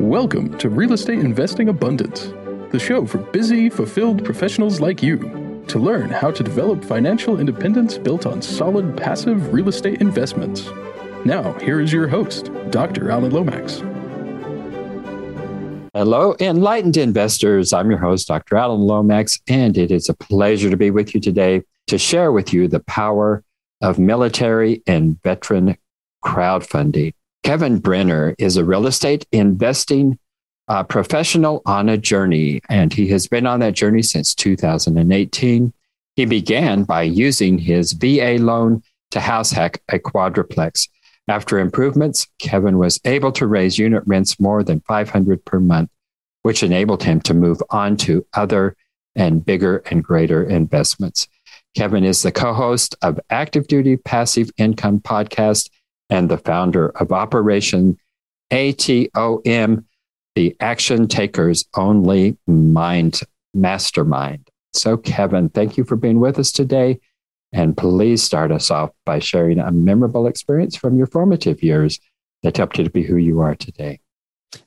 Welcome to Real Estate Investing Abundance, the show for busy, fulfilled professionals like you to learn how to develop financial independence built on solid passive real estate investments. Now, here is your host, Dr. Allen Lomax. Hello, enlightened investors. I'm your host, Dr. Allen Lomax, and it is a pleasure to be with you today to share with you the power of military and veteran crowdfunding. Kevin Brenner is a real estate investing uh, professional on a journey, and he has been on that journey since 2018. He began by using his VA loan to house hack a quadruplex. After improvements, Kevin was able to raise unit rents more than 500 per month, which enabled him to move on to other and bigger and greater investments. Kevin is the co-host of Active Duty Passive Income podcast and the founder of Operation ATOM, the Action Takers Only Mind Mastermind. So, Kevin, thank you for being with us today. And please start us off by sharing a memorable experience from your formative years that helped you to be who you are today.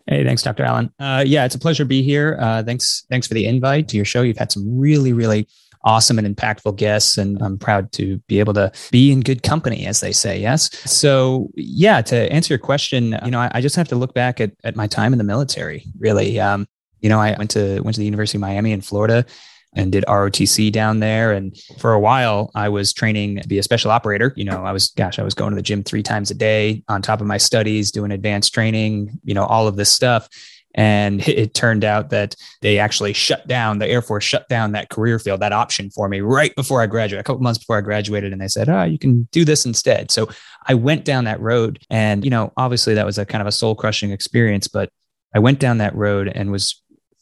Hey, thanks, Dr. Allen. Uh, yeah, it's a pleasure to be here. Uh, thanks, thanks for the invite to your show. You've had some really, really awesome and impactful guests. And I'm proud to be able to be in good company, as they say. Yes. So, yeah, to answer your question, you know, I, I just have to look back at, at my time in the military, really. Um, you know, I went to went to the University of Miami in Florida and did ROTC down there. And for a while, I was training to be a special operator. You know, I was, gosh, I was going to the gym three times a day on top of my studies, doing advanced training, you know, all of this stuff. And it turned out that they actually shut down, the Air Force shut down that career field, that option for me right before I graduated, a couple months before I graduated. And they said, oh, you can do this instead. So I went down that road. And, you know, obviously that was a kind of a soul crushing experience, but I went down that road and was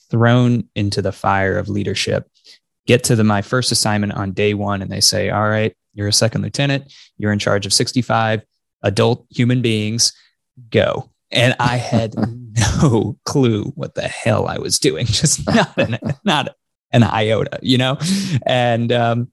thrown into the fire of leadership. Get to the, my first assignment on day one, and they say, All right, you're a second lieutenant. You're in charge of 65 adult human beings. Go and I had no clue what the hell I was doing, just not an, not an iota, you know. And um,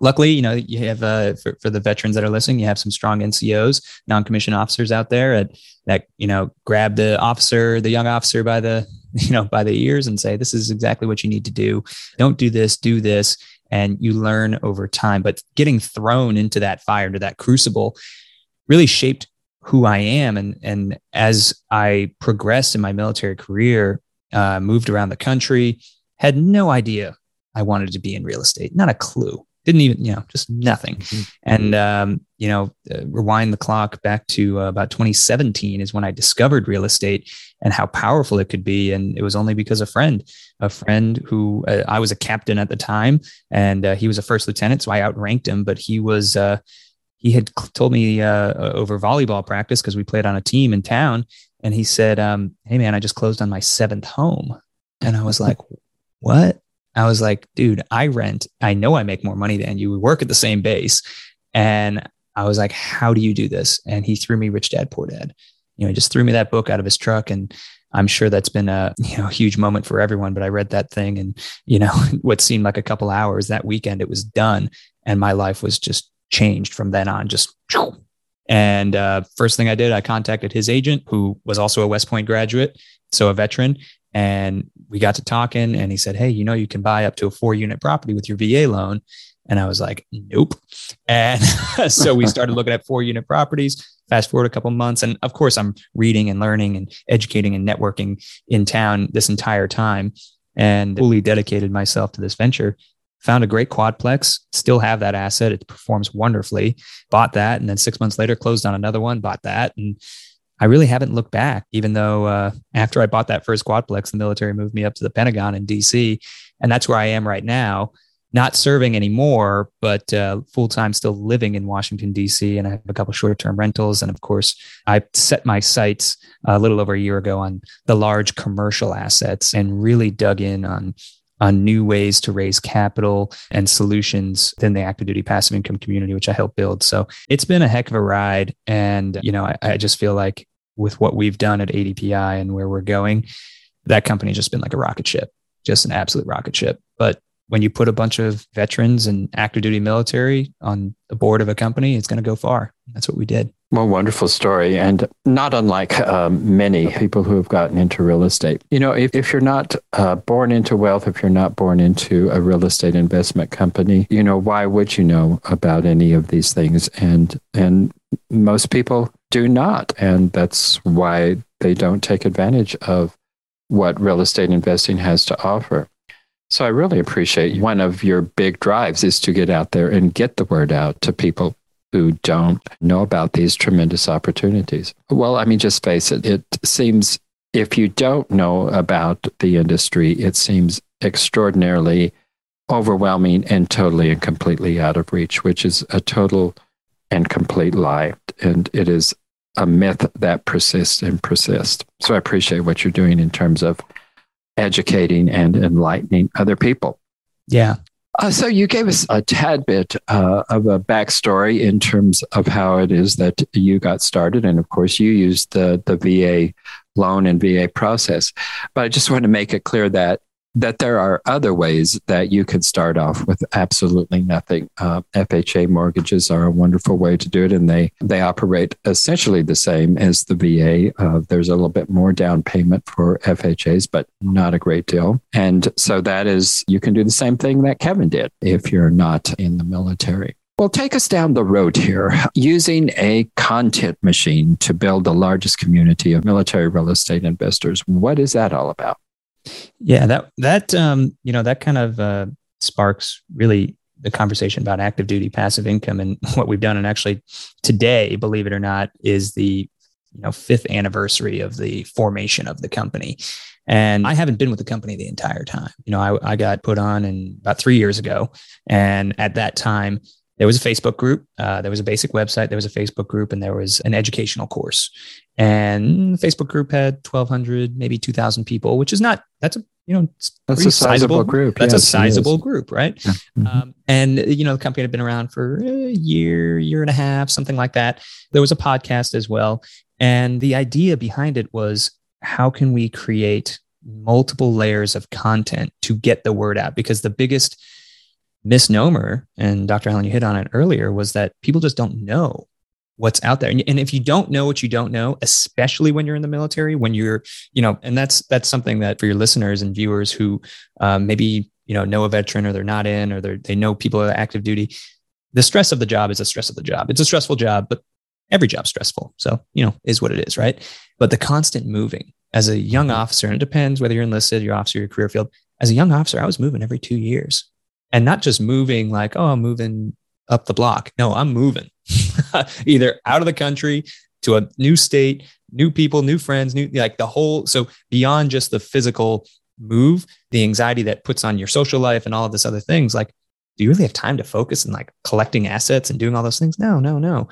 luckily, you know, you have uh, for, for the veterans that are listening, you have some strong NCOs, non-commissioned officers out there at, that you know grab the officer, the young officer by the you know by the ears and say, "This is exactly what you need to do. Don't do this. Do this." And you learn over time. But getting thrown into that fire, into that crucible, really shaped who I am. And, and as I progressed in my military career, uh, moved around the country, had no idea I wanted to be in real estate, not a clue. Didn't even, you know, just nothing. Mm-hmm. And, um, you know, uh, rewind the clock back to uh, about 2017 is when I discovered real estate and how powerful it could be. And it was only because a friend, a friend who uh, I was a captain at the time and uh, he was a first lieutenant. So I outranked him, but he was, uh, he had told me uh, over volleyball practice because we played on a team in town, and he said, um, "Hey man, I just closed on my seventh home," and I was like, "What?" I was like, "Dude, I rent. I know I make more money than you. We work at the same base," and I was like, "How do you do this?" And he threw me Rich Dad Poor Dad. You know, he just threw me that book out of his truck, and I'm sure that's been a you know huge moment for everyone. But I read that thing, and you know what seemed like a couple hours that weekend, it was done, and my life was just changed from then on. Just and uh, first thing I did, I contacted his agent, who was also a West Point graduate, so a veteran, and we got to talking. And he said, "Hey, you know, you can buy up to a four unit property with your VA loan." And I was like, "Nope." And so we started looking at four unit properties. Fast forward a couple months, and of course, I'm reading and learning and educating and networking in town this entire time, and fully dedicated myself to this venture found a great quadplex, still have that asset. It performs wonderfully. Bought that. And then six months later, closed on another one, bought that. And I really haven't looked back, even though uh, after I bought that first quadplex, the military moved me up to the Pentagon in DC. And that's where I am right now, not serving anymore, but uh, full time still living in Washington, DC. And I have a couple short term rentals. And of course, I set my sights a little over a year ago on the large commercial assets and really dug in on on new ways to raise capital and solutions in the active duty passive income community, which I helped build. So it's been a heck of a ride. And, you know, I, I just feel like with what we've done at ADPI and where we're going, that company just been like a rocket ship, just an absolute rocket ship. But when you put a bunch of veterans and active duty military on the board of a company, it's going to go far. That's what we did. Well, wonderful story, and not unlike um, many people who have gotten into real estate. You know, if, if you're not uh, born into wealth, if you're not born into a real estate investment company, you know, why would you know about any of these things? And and most people do not, and that's why they don't take advantage of what real estate investing has to offer. So I really appreciate one of your big drives is to get out there and get the word out to people who don't know about these tremendous opportunities. Well, I mean, just face it, it seems if you don't know about the industry, it seems extraordinarily overwhelming and totally and completely out of reach, which is a total and complete lie. And it is a myth that persists and persists. So I appreciate what you're doing in terms of educating and enlightening other people. Yeah. Uh, so you gave us a tad bit uh, of a backstory in terms of how it is that you got started, and of course you used the the VA loan and VA process. But I just want to make it clear that that there are other ways that you could start off with absolutely nothing. Uh, FHA mortgages are a wonderful way to do it, and they they operate essentially the same as the VA. Uh, there's a little bit more down payment for FHAs, but not a great deal. And so that is you can do the same thing that Kevin did if you're not in the military. Well, take us down the road here. Using a content machine to build the largest community of military real estate investors. What is that all about? Yeah, that that um, you know that kind of uh, sparks really the conversation about active duty passive income and what we've done. And actually, today, believe it or not, is the you know fifth anniversary of the formation of the company. And I haven't been with the company the entire time. You know, I, I got put on in about three years ago, and at that time, there was a Facebook group, uh, there was a basic website, there was a Facebook group, and there was an educational course. And the Facebook group had 1,200, maybe 2,000 people, which is not, that's a, you know, that's a sizable, sizable, group. That's yes, a sizable group, right? Mm-hmm. Um, and, you know, the company had been around for a year, year and a half, something like that. There was a podcast as well. And the idea behind it was how can we create multiple layers of content to get the word out? Because the biggest, misnomer, and Dr. Allen, you hit on it earlier, was that people just don't know what's out there. And, and if you don't know what you don't know, especially when you're in the military, when you're, you know, and that's that's something that for your listeners and viewers who um, maybe you know know a veteran or they're not in or they they know people are active duty, the stress of the job is a stress of the job. It's a stressful job, but every job's stressful. So you know is what it is, right? But the constant moving as a young mm-hmm. officer, and it depends whether you're enlisted, your officer, your career field. As a young officer, I was moving every two years and not just moving like, oh, I'm moving up the block. No, I'm moving either out of the country to a new state, new people, new friends, new like the whole. So beyond just the physical move, the anxiety that puts on your social life and all of this other things, like, do you really have time to focus and like collecting assets and doing all those things? No, no, no.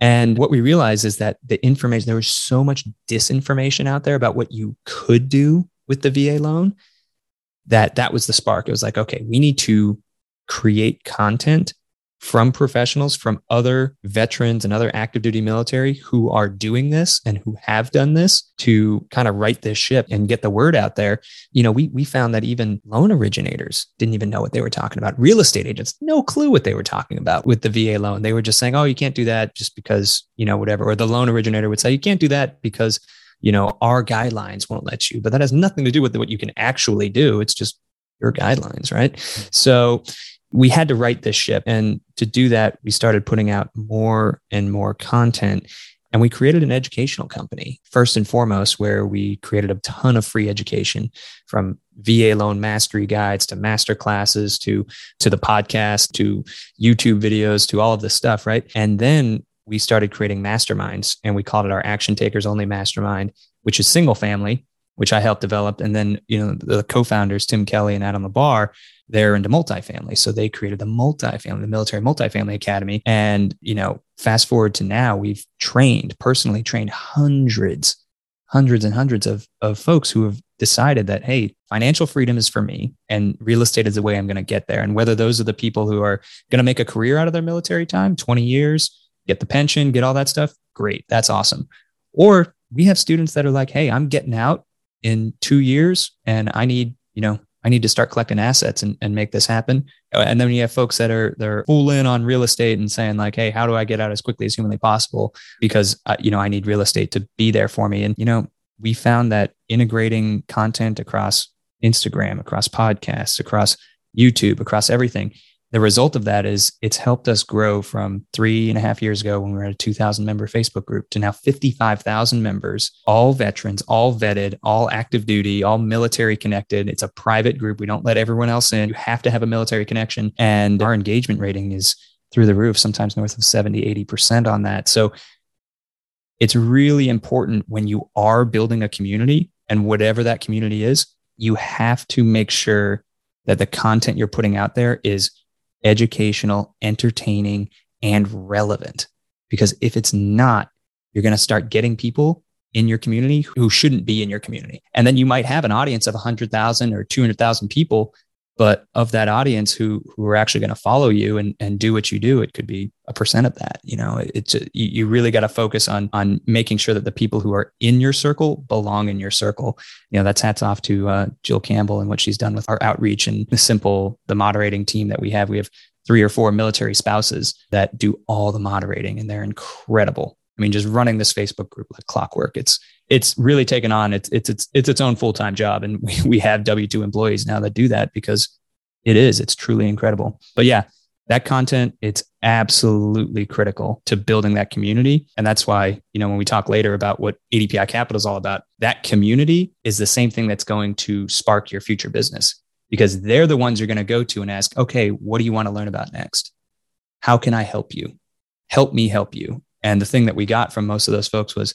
And what we realize is that the information, there was so much disinformation out there about what you could do with the VA loan that that was the spark. It was like, okay, we need to create content from professionals, from other veterans and other active duty military who are doing this and who have done this to kind of right this ship and get the word out there. You know, we we found that even loan originators didn't even know what they were talking about. Real estate agents, no clue what they were talking about with the VA loan. They were just saying, "Oh, you can't do that just because, you know, whatever." Or the loan originator would say, "You can't do that because you know, our guidelines won't let you, but that has nothing to do with what you can actually do. It's just your guidelines, right? So we had to right this ship. And to do that, we started putting out more and more content. And we created an educational company, first and foremost, where we created a ton of free education from VA loan mastery guides to master classes to, to the podcast to YouTube videos to all of this stuff, right? And then we started creating masterminds and we called it our action takers only mastermind, which is single family, which I helped develop. And then, you know, the co-founders, Tim Kelly and Adam LaBar, they're into multifamily. So they created the multifamily, the military multifamily academy. And, you know, fast forward to now, we've trained, personally trained hundreds, hundreds and hundreds of, of folks who have decided that, hey, financial freedom is for me and real estate is the way I'm going to get there. And whether those are the people who are going to make a career out of their military time, 20 years, get the pension, get all that stuff. Great. That's awesome. Or we have students that are like, hey, I'm getting out in two years and I need, you know, I need to start collecting assets and, and make this happen. And then you have folks that are they're full in on real estate and saying like, hey, how do I get out as quickly as humanly possible? Because uh, you know I need real estate to be there for me. And you know we found that integrating content across Instagram, across podcasts, across YouTube, across everything the result of that is it's helped us grow from three and a half years ago when we were at a 2000 member Facebook group to now 55,000 members, all veterans, all vetted, all active duty, all military connected. It's a private group. We don't let everyone else in. You have to have a military connection. And our engagement rating is through the roof, sometimes north of 70, 80% on that. So it's really important when you are building a community and whatever that community is, you have to make sure that the content you're putting out there is educational, entertaining, and relevant. Because if it's not, you're going to start getting people in your community who shouldn't be in your community. And then you might have an audience of 100,000 or 200,000 people but of that audience who who are actually going to follow you and, and do what you do it could be a percent of that you know? It's you, you really got to focus on on making sure that the people who are in your circle belong in your circle. You know that's hats off to uh, jill campbell and what she's done with our outreach and the simple the moderating team that we have. We have three or four military spouses that do all the moderating and they're incredible I mean, just running this Facebook group like clockwork. It's it's really taken on it's it's it's it's its own full time job, and we we have W two employees now that do that because it is it's truly incredible. But yeah, that content it's absolutely critical to building that community, and that's why you know when we talk later about what ADPI Capital is all about, that community is the same thing that's going to spark your future business because they're the ones you're going to go to and ask, okay, what do you want to learn about next? How can I help you? Help me help you and the thing that we got from most of those folks was,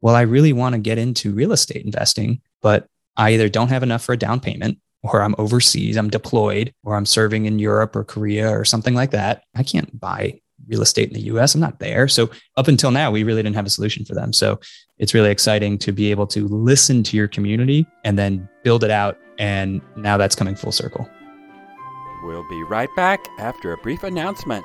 well, I really want to get into real estate investing, but I either don't have enough for a down payment or I'm overseas, I'm deployed, or I'm serving in Europe or Korea or something like that. I can't buy real estate in the US. I'm not there. So up until now, we really didn't have a solution for them. So it's really exciting to be able to listen to your community and then build it out. And now that's coming full circle. We'll be right back after a brief announcement.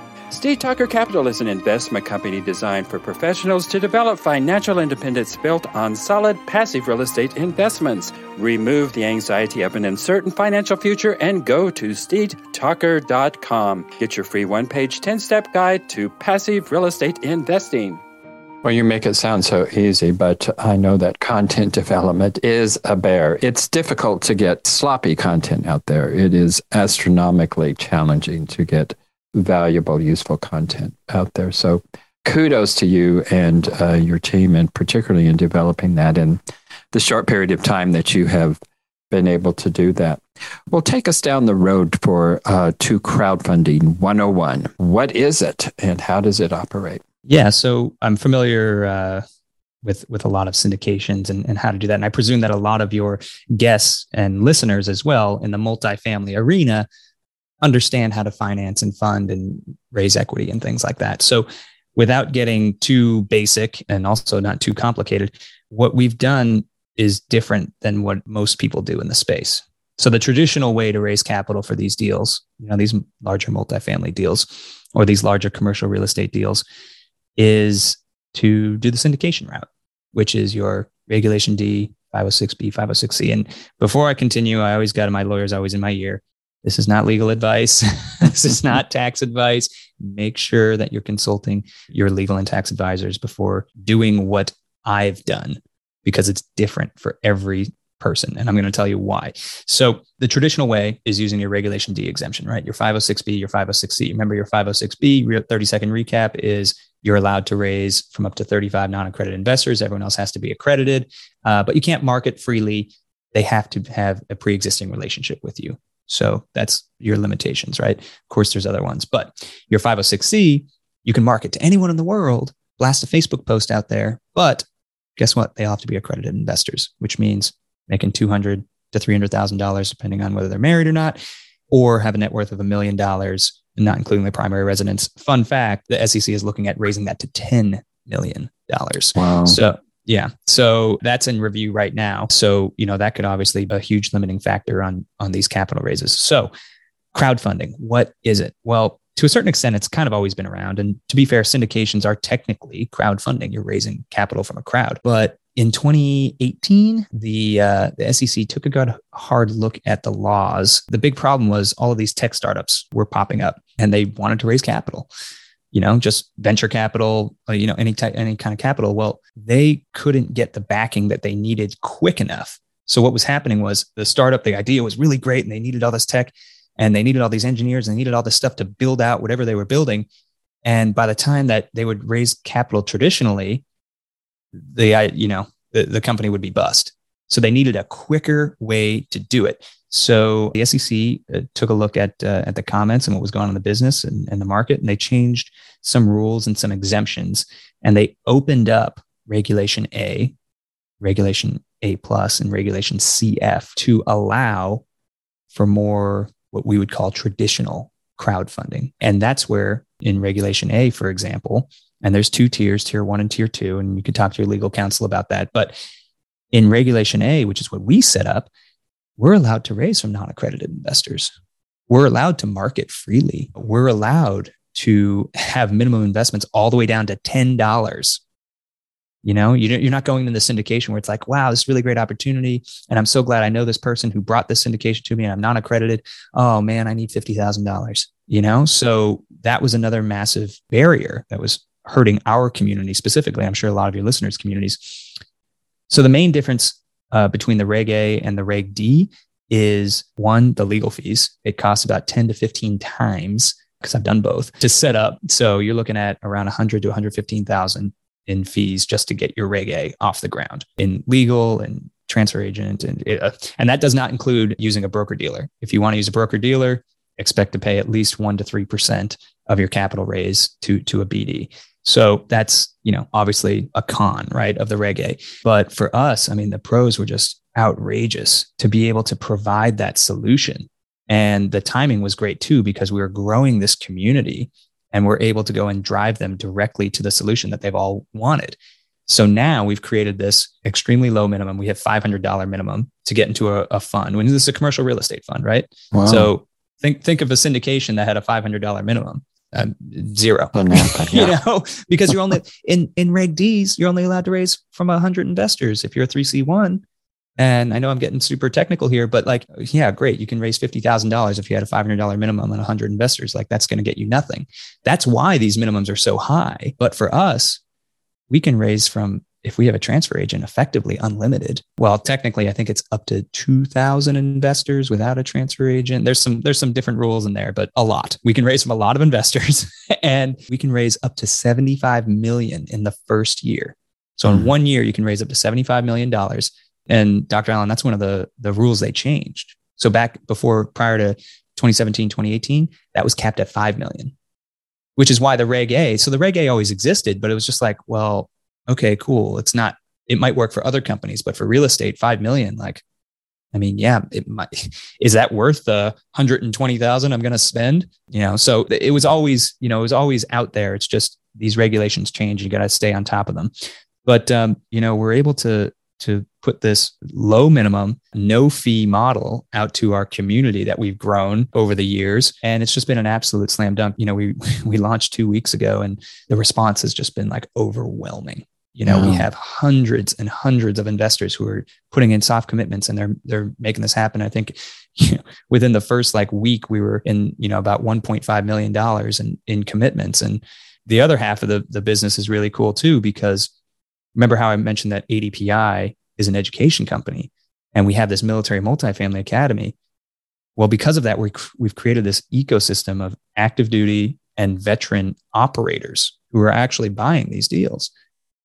Steed Talker Capital is an investment company designed for professionals to develop financial independence built on solid passive real estate investments. Remove the anxiety of an uncertain financial future and go to steedtalker.com. Get your free one page 10 step guide to passive real estate investing. Well, you make it sound so easy, but I know that content development is a bear. It's difficult to get sloppy content out there. It is astronomically challenging to get valuable, useful content out there. So kudos to you and uh, your team, and particularly in developing that in the short period of time that you have been able to do that. Well, take us down the road for uh, to crowdfunding 101. What is it and how does it operate? Yeah, so I'm familiar uh, with with a lot of syndications and, and how to do that. And I presume that a lot of your guests and listeners as well in the multifamily arena understand how to finance and fund and raise equity and things like that. So, without getting too basic and also not too complicated, what we've done is different than what most people do in the space. So, the traditional way to raise capital for these deals, you know, these larger multifamily deals or these larger commercial real estate deals, is to do the syndication route, which is your regulation D, 506B, 506C. And before I continue, I always got my lawyers always in my ear this is not legal advice. this is not tax advice. Make sure that you're consulting your legal and tax advisors before doing what I've done because it's different for every person. And I'm going to tell you why. So, the traditional way is using your Regulation D exemption, right? Your 506B, your 506C. Remember, your 506B, 30 second recap is you're allowed to raise from up to 35 non accredited investors. Everyone else has to be accredited, uh, but you can't market freely. They have to have a pre existing relationship with you. So that's your limitations, right? Of course, there's other ones, but your 506C, you can market to anyone in the world, blast a Facebook post out there, but guess what? They all have to be accredited investors, which means making 200 to $300,000, depending on whether they're married or not, or have a net worth of a million dollars, not including the primary residence. Fun fact, the SEC is looking at raising that to $10 million. Wow. So Yeah. So that's in review right now. So, you know, that could obviously be a huge limiting factor on on these capital raises. So, crowdfunding, what is it? Well, to a certain extent, it's kind of always been around. And to be fair, syndications are technically crowdfunding. You're raising capital from a crowd. But in 2018, the uh, the SEC took a good hard look at the laws. The big problem was all of these tech startups were popping up, and they wanted to raise capital. You know, just venture capital, uh, you know, any type, any kind of capital. Well, they couldn't get the backing that they needed quick enough. So what was happening was the startup, the idea was really great, and they needed all this tech, and they needed all these engineers, and they needed all this stuff to build out whatever they were building. And by the time that they would raise capital traditionally, the you know the, the company would be bust. So they needed a quicker way to do it. So the SEC uh, took a look at uh, at the comments and what was going on in the business and, and the market, and they changed some rules and some exemptions, and they opened up Regulation A, Regulation A plus, and Regulation CF to allow for more what we would call traditional crowdfunding, and that's where in Regulation A, for example, and there's two tiers, tier one and tier two, and you can talk to your legal counsel about that. But in Regulation A, which is what we set up, we're allowed to raise from non accredited investors. We're allowed to market freely. We're allowed to have minimum investments all the way down to $10. You know, you're not going into the syndication where it's like, wow, this is really great opportunity. And I'm so glad I know this person who brought this syndication to me and I'm non accredited. Oh man, I need $50,000. You know, so that was another massive barrier that was hurting our community specifically. I'm sure a lot of your listeners' communities. So the main difference uh, between the Reg A and the Reg D is one, the legal fees. It costs about 10 to 15 times because I've done both to set up. So you're looking at around 100 to 115,000 in fees just to get your Reg A off the ground in legal and transfer agent and uh, and that does not include using a broker dealer. If you want to use a broker dealer, expect to pay at least 1 to 3% of your capital raise to to a BD. So that's, you know, obviously a con, right, of the Reg A. But for us, I mean, the pros were just outrageous to be able to provide that solution. And the timing was great too, because we were growing this community and we're able to go and drive them directly to the solution that they've all wanted. So now we've created this extremely low minimum. We have $500 minimum to get into a, a fund. When this is a commercial real estate fund, right? Wow. So think think of a syndication that had a $500 minimum um, zero. yeah. you know, because you're only in in Reg D's, you're only allowed to raise from hundred investors if you're a three C one. And I know I'm getting super technical here, but like, yeah, great. You can raise fifty thousand dollars if you had a five hundred dollar minimum and hundred investors. Like, that's going to get you nothing. That's why these minimums are so high. But for us, we can raise from if we have a transfer agent effectively unlimited well technically i think it's up to 2000 investors without a transfer agent. There's some there's some different rules in there but a lot. We can raise from a lot of investors and we can raise up to 75 million in the first year. So in hmm. one year you can raise up to 75 million dollars. And dr allen that's one of the the rules they changed. So back before prior to 2017 2018 that was capped at 5 million which is why the reg a so the reg a always existed but it was just like well okay, cool. It's not, it might work for other companies, but for real estate, 5 million, like, I mean, yeah, it might, is that worth the 120,000 I'm going to spend? You know, so it was always, you know, it was always out there. It's just these regulations change. You got to stay on top of them. But, um, you know, we're able to, to put this low minimum, no fee model out to our community that we've grown over the years. And it's just been an absolute slam dunk. You know, we, we launched two weeks ago and the response has just been like overwhelming. You know, we have hundreds and hundreds of investors who are putting in soft commitments and they're they're making this happen. I think you know, within the first like week we were in, you know, about 1.5 million dollars in in commitments and the other half of the the business is really cool too because remember how I mentioned that ADPI is an education company and we have this military multifamily academy. Well, because of that, we we've created this ecosystem of active duty and veteran operators who are actually buying these deals.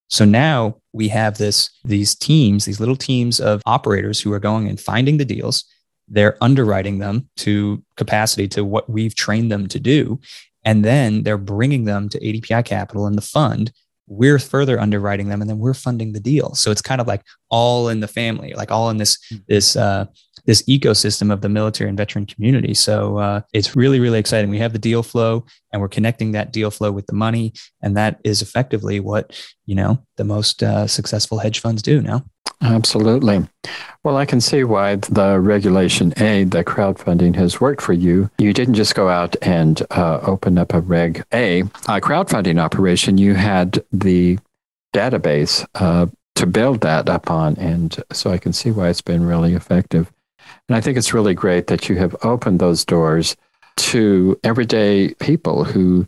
So now we have this these teams, these little teams of operators who are going and finding the deals. They're underwriting them to capacity to what we've trained them to do. And then they're bringing them to ADPI Capital and the fund. We're further underwriting them and then we're funding the deal. So it's kind of like all in the family, like all in this, this, uh, this ecosystem of the military and veteran community. So uh, it's really, really exciting. We have the deal flow and we're connecting that deal flow with the money. And that is effectively what, you know, the most uh, successful hedge funds do now. Absolutely. Well, I can see why the Regulation A, the crowdfunding, has worked for you. You didn't just go out and uh, open up a Reg A, a crowdfunding operation. You had the database uh, to build that upon. And so I can see why it's been really effective. And I think it's really great that you have opened those doors to everyday people who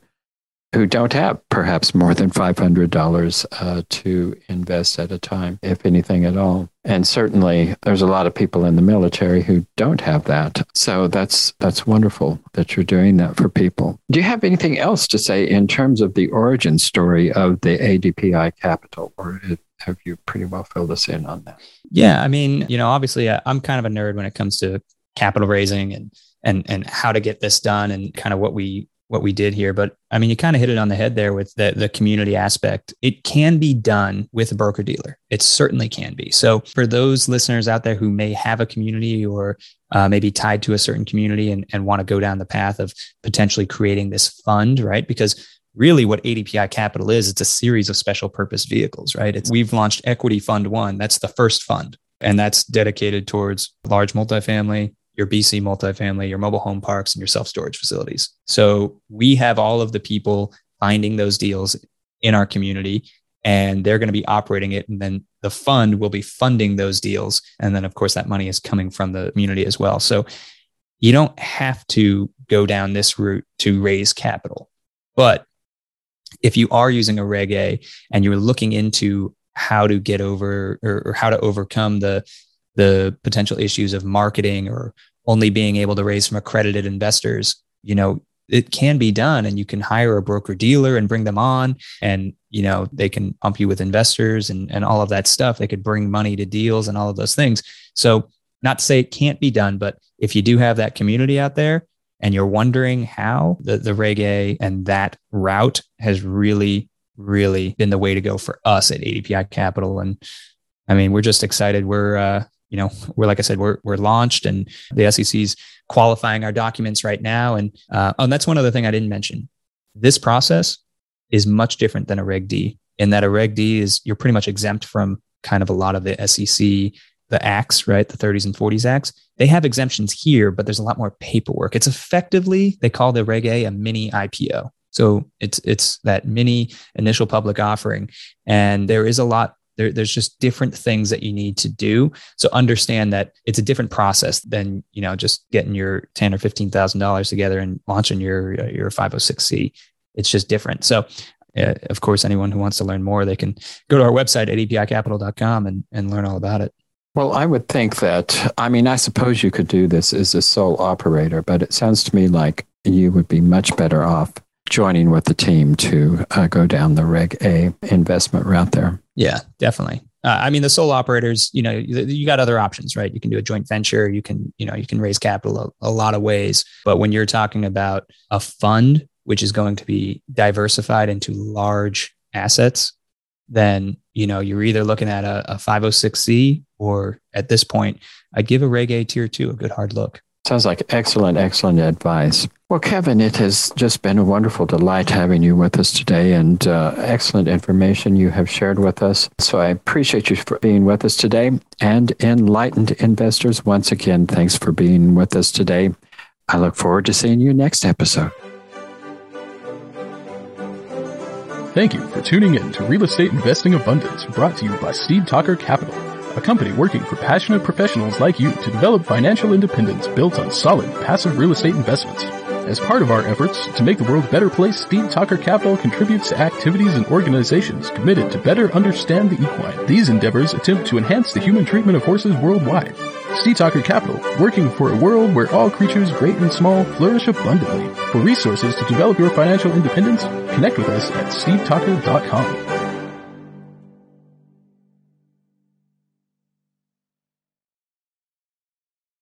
who don't have perhaps more than $500 uh, to invest at a time, if anything at all. And certainly there's a lot of people in the military who don't have that. So that's that's wonderful that you're doing that for people. Do you have anything else to say in terms of the origin story of the ADPI capital or have you pretty well filled us in on that? Yeah, I mean, you know, obviously I'm kind of a nerd when it comes to capital raising and and and how to get this done and kind of what we what we did here. But I mean, you kind of hit it on the head there with the, the community aspect. It can be done with a broker dealer. It certainly can be. So for those listeners out there who may have a community or uh, maybe tied to a certain community and, and want to go down the path of potentially creating this fund, right? Because really what ADPI Capital is, it's a series of special purpose vehicles, right? It's we've launched Equity Fund One. That's the first fund. And that's dedicated towards large multifamily, your BC multifamily, your mobile home parks, and your self storage facilities. So we have all of the people finding those deals in our community and they're going to be operating it. And then the fund will be funding those deals. And then, of course, that money is coming from the community as well. So you don't have to go down this route to raise capital. But if you are using a Reg A and you're looking into how to get over or, or how to overcome the the potential issues of marketing or only being able to raise from accredited investors, you know, it can be done and you can hire a broker dealer and bring them on and you know they can pump you with investors and, and all of that stuff. They could bring money to deals and all of those things. So not to say it can't be done but if you do have that community out there and you're wondering how the, the reg a and that route has really really been the way to go for us at adpi capital and i mean we're just excited we're uh, you know, we're like I said, we're we're launched, and the SEC's qualifying our documents right now. And uh, oh, and that's one other thing I didn't mention. This process is much different than a Reg D in that a Reg D is you're pretty much exempt from kind of a lot of the SEC, the acts, right, the 30s and 40s acts. They have exemptions here, but there's a lot more paperwork. It's effectively they call the Reg A a mini IPO. So it's it's that mini initial public offering, and there is a lot there, there's just different things that you need to do. So understand that it's a different process than you know just getting your ten or fifteen thousand dollars together and launching your your 506c. It's just different. So uh, of course, anyone who wants to learn more, they can go to our website at adpicapital.com and, and learn all about it. Well, I would think that, I mean, I suppose you could do this as a sole operator, but it sounds to me like you would be much better off joining with the team to uh, go down the Reg A investment route there. Yeah, definitely. Uh, I mean, the sole operators, you know, you, you, got other options, right? You can do a joint venture. You can, you know, you can raise capital a, a lot of ways. But when you're talking about a fund, which is going to be diversified into large assets, then you know you're either looking at a, a 506c or at this point, I'd give a Reg A tier two a good hard look. Sounds like excellent, excellent advice. Well, Kevin, it has just been a wonderful delight having you with us today and uh, excellent information you have shared with us. So I appreciate you for being with us today. And enlightened investors, once again, thanks for being with us today. I look forward to seeing you next episode. Thank you for tuning in to Real Estate Investing Abundance, brought to you by Steed Talker Capital a company working for passionate professionals like you to develop financial independence built on solid passive real estate investments. As part of our efforts to make the world a better place, Steed Talker Capital contributes to activities and organizations committed to better understand the equine. These endeavors attempt to enhance the human treatment of horses worldwide. Steed Talker Capital, working for a world where all creatures, great and small, flourish abundantly. For resources to develop your financial independence, connect with us at steedtalker.com.